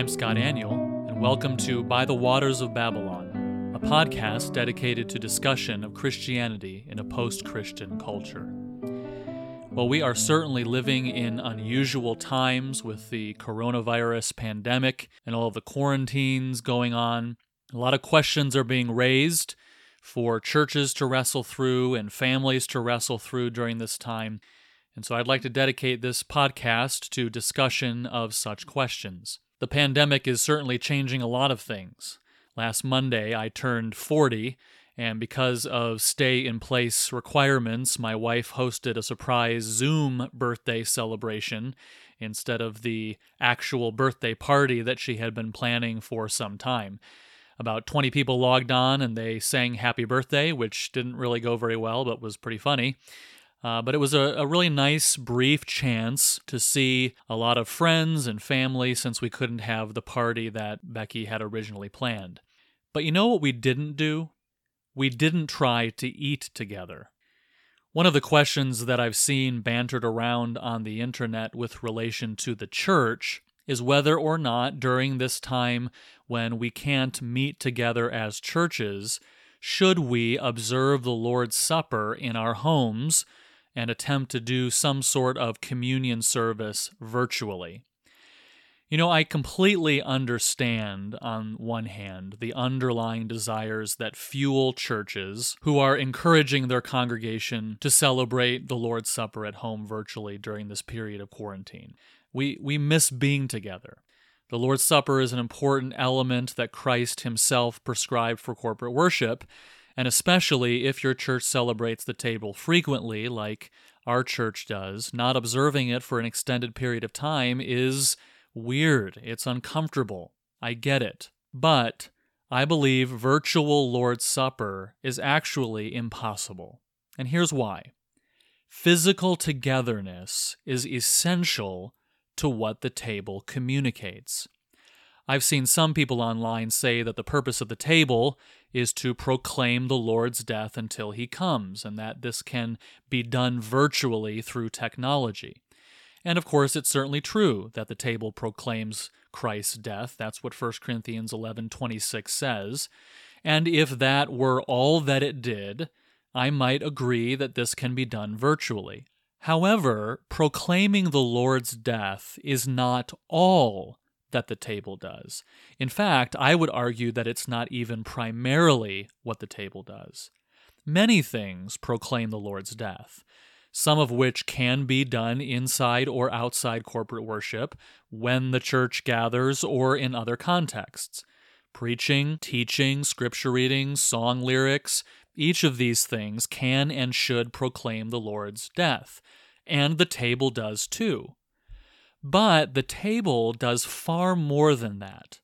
I'm Scott Aniol, and welcome to By the Waters of Babylon, a podcast dedicated to discussion of Christianity in a post Christian culture. Well, we are certainly living in unusual times with the coronavirus pandemic and all the quarantines going on. A lot of questions are being raised for churches to wrestle through and families to wrestle through during this time. And so I'd like to dedicate this podcast to discussion of such questions. The pandemic is certainly changing a lot of things. Last Monday, I turned 40, and because of stay in place requirements, my wife hosted a surprise Zoom birthday celebration instead of the actual birthday party that she had been planning for some time about 20 people logged on and they sang happy birthday, which didn't really go very well, but was pretty funny. Uh, but it was a, a, really nice, brief chance to see a lot of friends and family since we couldn't have the party that Becky had originally planned. But you know what we didn't do? We didn't try to eat together. One of the questions that I've seen bantered around on the internet with relation to the church is whether or not during this time when we can't meet together as churches, should we observe the Lord's Supper in our homes and attempt to do some sort of communion service virtually. You know, I completely understand, on one hand, the underlying desires that fuel churches who are encouraging their congregation to celebrate the Lord's Supper at home virtually during this period of quarantine. We, we miss being together. The Lord's Supper is an important element that Christ himself prescribed for corporate worship, and especially if your church celebrates the table frequently, like our church does, not observing it for an extended period of time is weird. It's uncomfortable. I get it. But I believe virtual Lord's Supper is actually impossible. And here's why physical togetherness is essential to what the table communicates. I've seen some people online say that the purpose of the table is to proclaim the Lord's death until he comes, and that this can be done virtually through technology. And of course, it's certainly true that the table proclaims Christ's death. That's what 1 Corinthians 11:26 says. And if that were all that it did, I might agree that this can be done virtually. However, proclaiming the Lord's death is not all that the table does. In fact, I would argue that it's not even primarily what the table does. Many things proclaim the Lord's death, some of which can be done inside or outside corporate worship when the church gathers or in other contexts. Preaching, teaching, scripture reading, song lyrics, each of these things can and should proclaim the Lord's death, and the table does too. But the table does far more than that.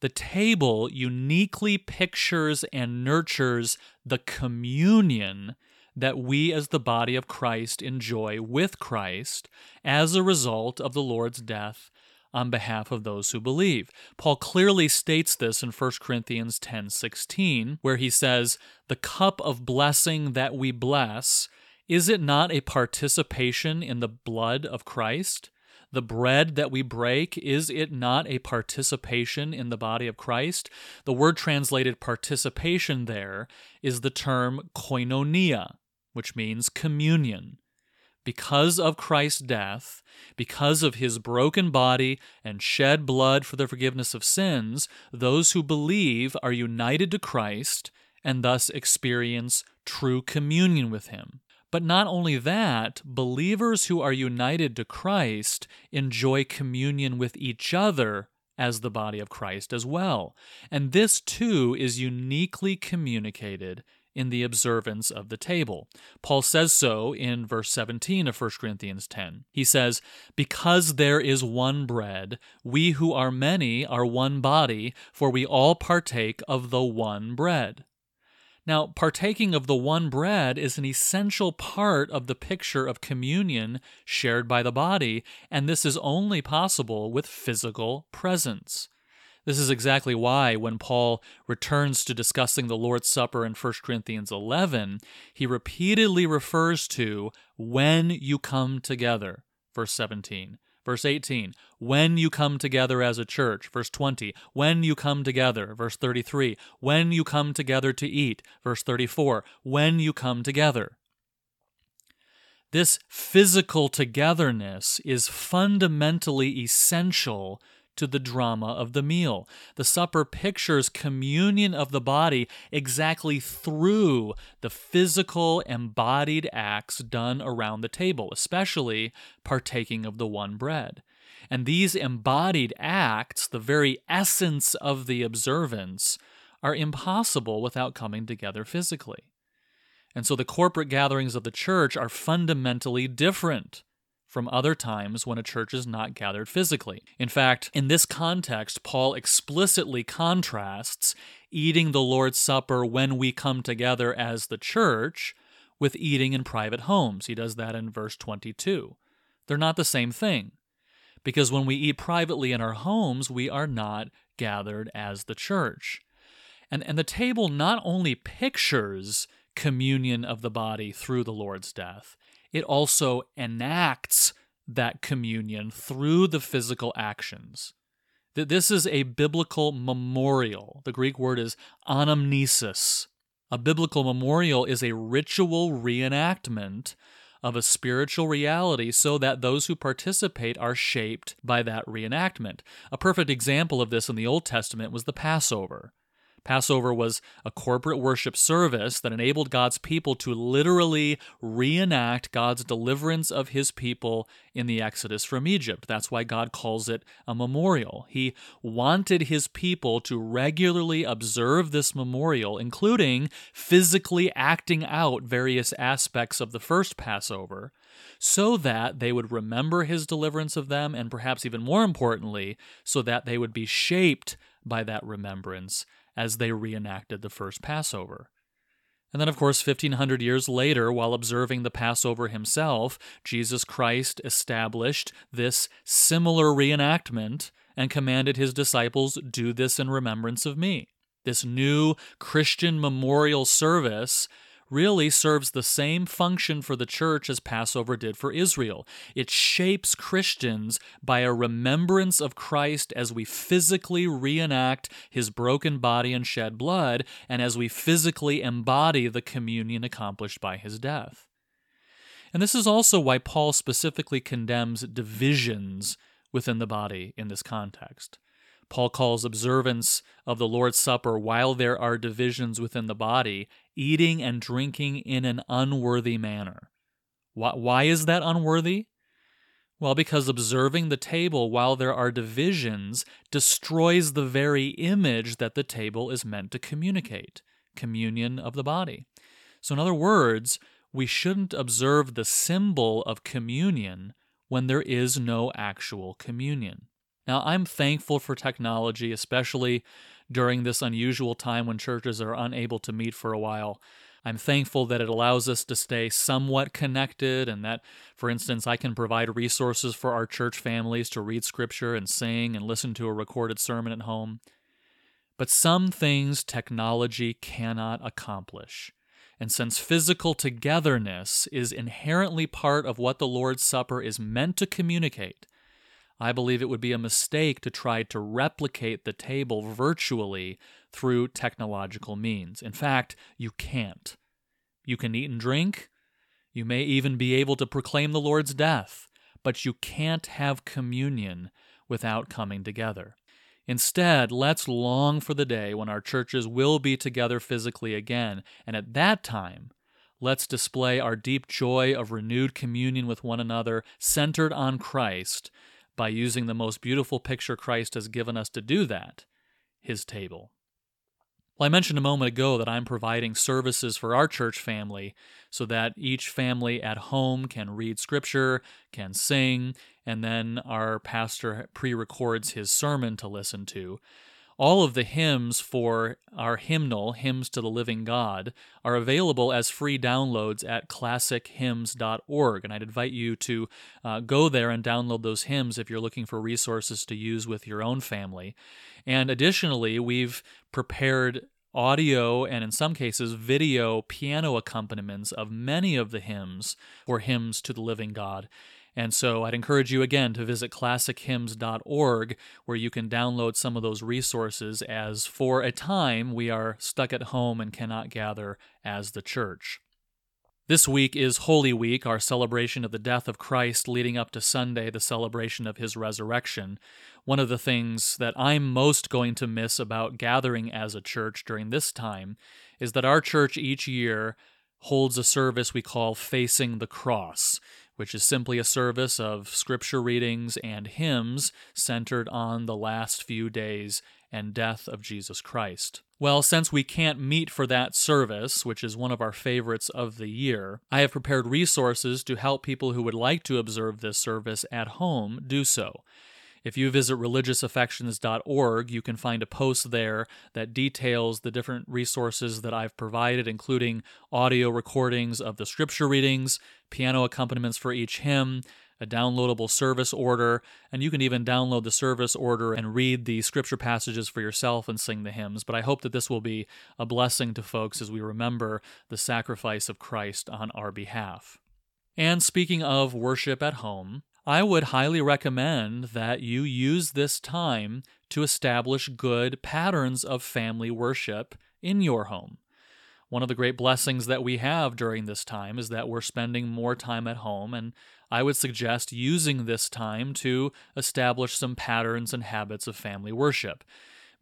The table uniquely pictures and nurtures the communion that we as the body of Christ enjoy with Christ as a result of the Lord's death on behalf of those who believe. Paul clearly states this in 1 Corinthians 10:16 where he says, "The cup of blessing that we bless, is it not a participation in the blood of Christ?" The bread that we break, is it not a participation in the body of Christ? The word translated participation there is the term koinonia, which means communion. Because of Christ's death, because of his broken body and shed blood for the forgiveness of sins, those who believe are united to Christ and thus experience true communion with him. But not only that, believers who are united to Christ enjoy communion with each other as the body of Christ as well. And this too is uniquely communicated in the observance of the table. Paul says so in verse 17 of 1 Corinthians 10. He says, Because there is one bread, we who are many are one body, for we all partake of the one bread. Now, partaking of the one bread is an essential part of the picture of communion shared by the body, and this is only possible with physical presence. This is exactly why, when Paul returns to discussing the Lord's Supper in 1 Corinthians 11, he repeatedly refers to when you come together. Verse 17 Verse 18, when you come together as a church. Verse 20, when you come together. Verse 33, when you come together to eat. Verse 34, when you come together. This physical togetherness is fundamentally essential to the drama of the meal. The supper pictures communion of the body exactly through the physical embodied acts done around the table, especially partaking of the one bread. And these embodied acts, the very essence of the observance, are impossible without coming together physically. And so the corporate gatherings of the church are fundamentally different from other times when a church is not gathered physically. In fact, in this context, Paul explicitly contrasts eating the Lord's Supper when we come together as the church with eating in private homes. He does that in verse 22. They're not the same thing. Because when we eat privately in our homes, we are not gathered as the church. And, and the table not only pictures communion of the body through the Lord's death, it also enacts that communion through the physical actions. That this is a biblical memorial. The Greek word is anamnesis. A biblical memorial is a ritual reenactment of a spiritual reality so that those who participate are shaped by that reenactment. A perfect example of this in the Old Testament was the Passover. Passover was a corporate worship service that enabled God's people to literally reenact God's deliverance of his people in the Exodus from Egypt. That's why God calls it a memorial. He wanted his people to regularly observe this memorial, including physically acting out various aspects of the first Passover, so that they would remember his deliverance of them, and perhaps even more importantly, so that they would be shaped by that remembrance as they reenacted the first Passover. And then, of course, 1500 years later, while observing the Passover himself, Jesus Christ established this similar reenactment and commanded his disciples, Do this in remembrance of me. This new Christian memorial service really serves the same function for the church as Passover did for Israel. It shapes Christians by a remembrance of Christ as we physically reenact his broken body and shed blood, and as we physically embody the communion accomplished by his death. And this is also why Paul specifically condemns divisions within the body in this context. Paul calls observance of the Lord's Supper while there are divisions within the body, eating and drinking in an unworthy manner. Why, why is that unworthy? Well, because observing the table while there are divisions destroys the very image that the table is meant to communicate communion of the body. So, in other words, we shouldn't observe the symbol of communion when there is no actual communion. Now, I'm thankful for technology, especially during this unusual time when churches are unable to meet for a while. I'm thankful that it allows us to stay somewhat connected, and that, for instance, I can provide resources for our church families to read scripture and sing and listen to a recorded sermon at home. But some things technology cannot accomplish. And since physical togetherness is inherently part of what the Lord's Supper is meant to communicate, I believe it would be a mistake to try to replicate the table virtually through technological means. In fact, you can't. You can eat and drink. You may even be able to proclaim the Lord's death, but you can't have communion without coming together. Instead, let's long for the day when our churches will be together physically again, and at that time, let's display our deep joy of renewed communion with one another, centered on Christ, by using the most beautiful picture Christ has given us to do that his table. Well, I mentioned a moment ago that I'm providing services for our church family so that each family at home can read scripture, can sing, and then our pastor pre records his sermon to listen to all of the hymns for our hymnal, Hymns to the Living God, are available as free downloads at classichymns.org. And I'd invite you to uh, go there and download those hymns if you're looking for resources to use with your own family. And additionally, we've prepared audio and in some cases video piano accompaniments of many of the hymns or hymns to the living God. And so I'd encourage you again to visit classichymns.org where you can download some of those resources as for a time we are stuck at home and cannot gather as the church. This week is Holy Week, our celebration of the death of Christ leading up to Sunday, the celebration of his resurrection. One of the things that I'm most going to miss about gathering as a church during this time is that our church each year holds a service we call Facing the Cross, which is simply a service of scripture readings and hymns centered on the last few days and death of Jesus Christ. Well, since we can't meet for that service, which is one of our favorites of the year, I have prepared resources to help people who would like to observe this service at home do so. If you visit religiousaffections.org, you can find a post there that details the different resources that I've provided, including audio recordings of the scripture readings, piano accompaniments for each hymn, a downloadable service order, and you can even download the service order and read the scripture passages for yourself and sing the hymns. But I hope that this will be a blessing to folks as we remember the sacrifice of Christ on our behalf. And speaking of worship at home, I would highly recommend that you use this time to establish good patterns of family worship in your home. One of the great blessings that we have during this time is that we're spending more time at home, and I would suggest using this time to establish some patterns and habits of family worship.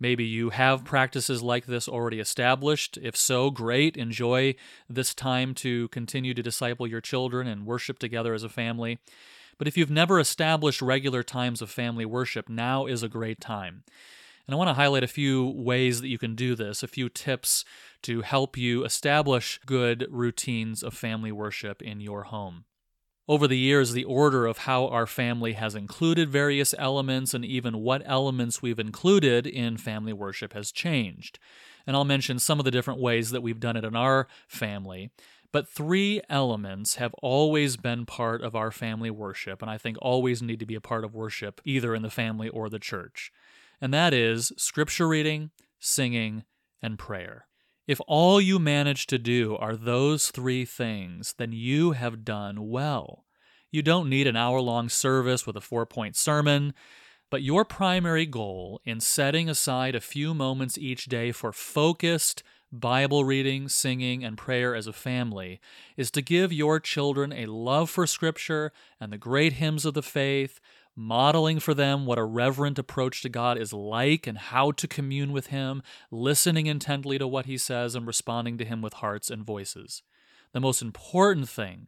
Maybe you have practices like this already established. If so, great. Enjoy this time to continue to disciple your children and worship together as a family. But if you've never established regular times of family worship, now is a great time. And I want to highlight a few ways that you can do this, a few tips to help you establish good routines of family worship in your home. Over the years, the order of how our family has included various elements and even what elements we've included in family worship has changed. And I'll mention some of the different ways that we've done it in our family. But three elements have always been part of our family worship, and I think always need to be a part of worship, either in the family or the church. And that is scripture reading, singing, and prayer. If all you manage to do are those three things, then you have done well. You don't need an hour long service with a four point sermon, but your primary goal in setting aside a few moments each day for focused Bible reading, singing, and prayer as a family is to give your children a love for Scripture and the great hymns of the faith, modeling for them what a reverent approach to God is like and how to commune with Him, listening intently to what He says, and responding to Him with hearts and voices. The most important thing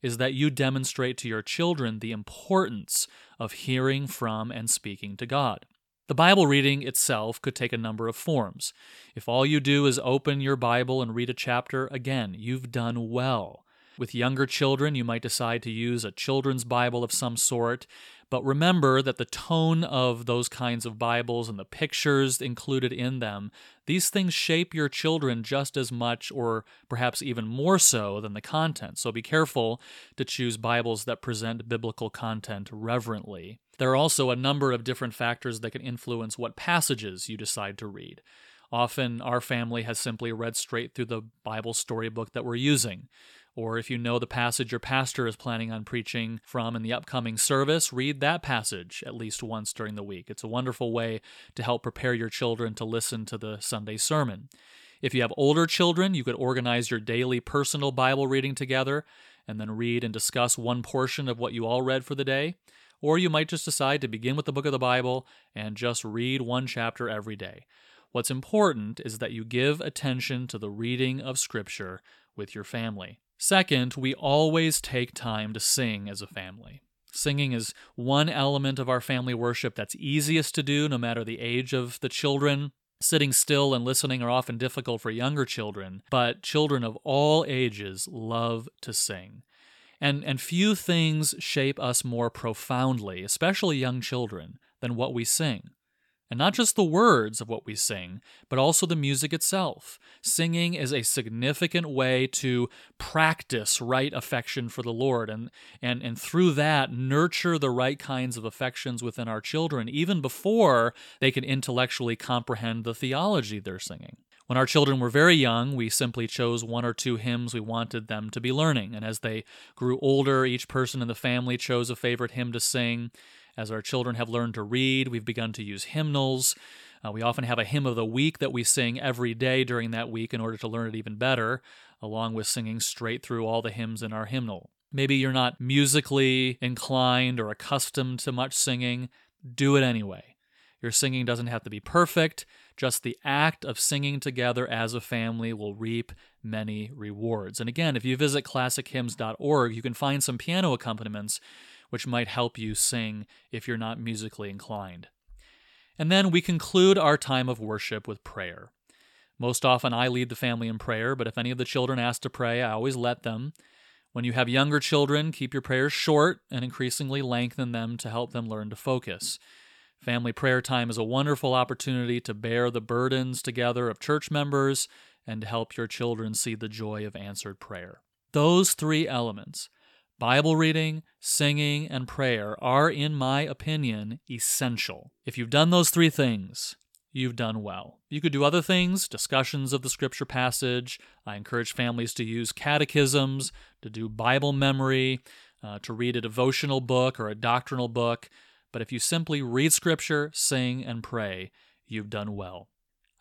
is that you demonstrate to your children the importance of hearing from and speaking to God. The Bible reading itself could take a number of forms. If all you do is open your Bible and read a chapter, again, you've done well. With younger children, you might decide to use a children's Bible of some sort, but remember that the tone of those kinds of Bibles and the pictures included in them, these things shape your children just as much or perhaps even more so than the content. So be careful to choose Bibles that present biblical content reverently. There are also a number of different factors that can influence what passages you decide to read. Often, our family has simply read straight through the Bible storybook that we're using. Or if you know the passage your pastor is planning on preaching from in the upcoming service, read that passage at least once during the week. It's a wonderful way to help prepare your children to listen to the Sunday sermon. If you have older children, you could organize your daily personal Bible reading together and then read and discuss one portion of what you all read for the day. Or you might just decide to begin with the book of the Bible and just read one chapter every day. What's important is that you give attention to the reading of Scripture with your family. Second, we always take time to sing as a family. Singing is one element of our family worship that's easiest to do no matter the age of the children. Sitting still and listening are often difficult for younger children, but children of all ages love to sing. And, and few things shape us more profoundly, especially young children, than what we sing. And not just the words of what we sing, but also the music itself. Singing is a significant way to practice right affection for the Lord and, and, and through that nurture the right kinds of affections within our children, even before they can intellectually comprehend the theology they're singing. When our children were very young, we simply chose one or two hymns we wanted them to be learning. And as they grew older, each person in the family chose a favorite hymn to sing. As our children have learned to read, we've begun to use hymnals. Uh, we often have a hymn of the week that we sing every day during that week in order to learn it even better, along with singing straight through all the hymns in our hymnal. Maybe you're not musically inclined or accustomed to much singing. Do it anyway. Your singing doesn't have to be perfect. Just the act of singing together as a family will reap many rewards. And again, if you visit classichymns.org, you can find some piano accompaniments which might help you sing if you're not musically inclined. And then we conclude our time of worship with prayer. Most often I lead the family in prayer, but if any of the children ask to pray, I always let them. When you have younger children, keep your prayers short and increasingly lengthen them to help them learn to focus. Family prayer time is a wonderful opportunity to bear the burdens together of church members and to help your children see the joy of answered prayer. Those three elements Bible reading, singing, and prayer are, in my opinion, essential. If you've done those three things, you've done well. You could do other things, discussions of the scripture passage. I encourage families to use catechisms, to do Bible memory, uh, to read a devotional book or a doctrinal book. But if you simply read scripture, sing, and pray, you've done well.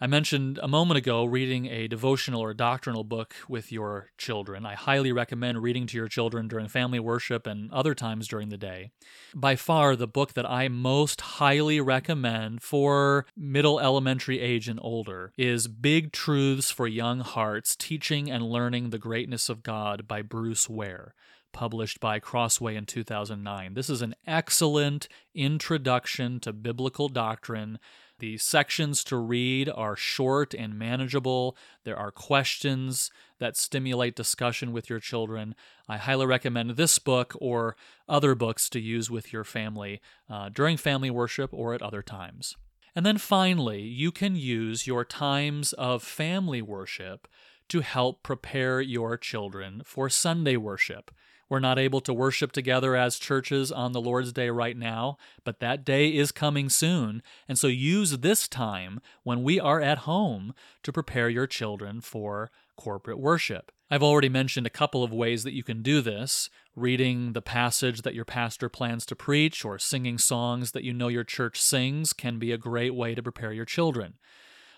I mentioned a moment ago reading a devotional or doctrinal book with your children. I highly recommend reading to your children during family worship and other times during the day. By far, the book that I most highly recommend for middle elementary age and older is Big Truths for Young Hearts Teaching and Learning the Greatness of God by Bruce Ware published by Crossway in 2009. This is an excellent introduction to biblical doctrine the sections to read are short and manageable. There are questions that stimulate discussion with your children. I highly recommend this book or other books to use with your family uh, during family worship or at other times. And then finally, you can use your times of family worship to help prepare your children for Sunday worship. We're not able to worship together as churches on the Lord's Day right now, but that day is coming soon. And so use this time when we are at home to prepare your children for corporate worship. I've already mentioned a couple of ways that you can do this reading the passage that your pastor plans to preach or singing songs that you know your church sings can be a great way to prepare your children.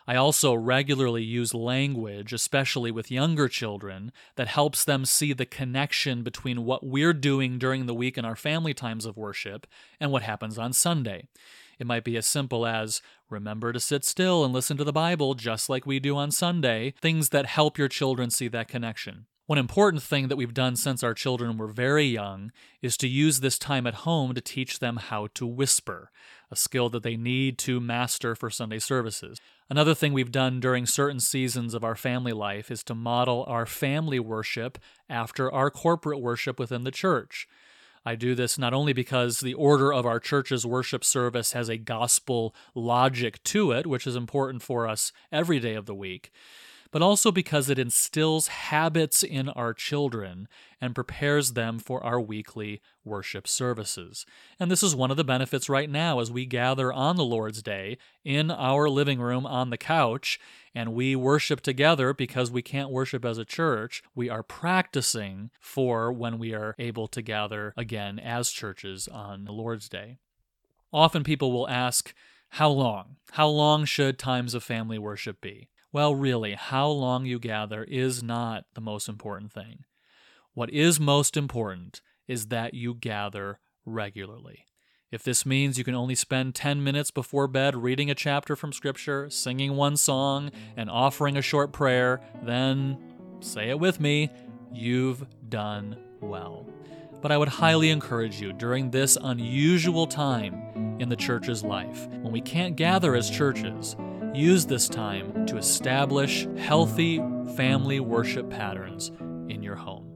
I also regularly use language, especially with younger children, that helps them see the connection between what we're doing during the week in our family times of worship and what happens on Sunday. It might be as simple as remember to sit still and listen to the Bible just like we do on Sunday, things that help your children see that connection. One important thing that we've done since our children were very young is to use this time at home to teach them how to whisper, a skill that they need to master for Sunday services. Another thing we've done during certain seasons of our family life is to model our family worship after our corporate worship within the church. I do this not only because the order of our church's worship service has a gospel logic to it, which is important for us every day of the week, but also because it instills habits in our children and prepares them for our weekly worship services. And this is one of the benefits right now as we gather on the Lord's Day in our living room on the couch and we worship together because we can't worship as a church. We are practicing for when we are able to gather again as churches on the Lord's Day. Often people will ask, how long? How long should times of family worship be? Well, really, how long you gather is not the most important thing. What is most important is that you gather regularly. If this means you can only spend 10 minutes before bed reading a chapter from Scripture, singing one song, and offering a short prayer, then say it with me you've done well. But I would highly encourage you during this unusual time in the church's life, when we can't gather as churches, Use this time to establish healthy family worship patterns in your home.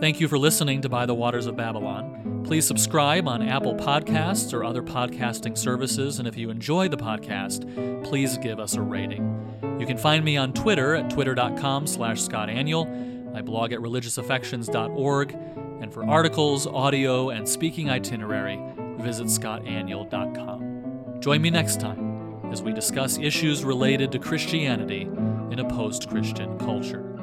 Thank you for listening to By the Waters of Babylon. Please subscribe on Apple Podcasts or other podcasting services, and if you enjoy the podcast, please give us a rating. You can find me on Twitter at twitter.com slash scottaniol. I blog at religiousaffections.org, and for articles, audio, and speaking itinerary, visit scottaniol.com. Join me next time as we discuss issues related to Christianity in a post Christian culture.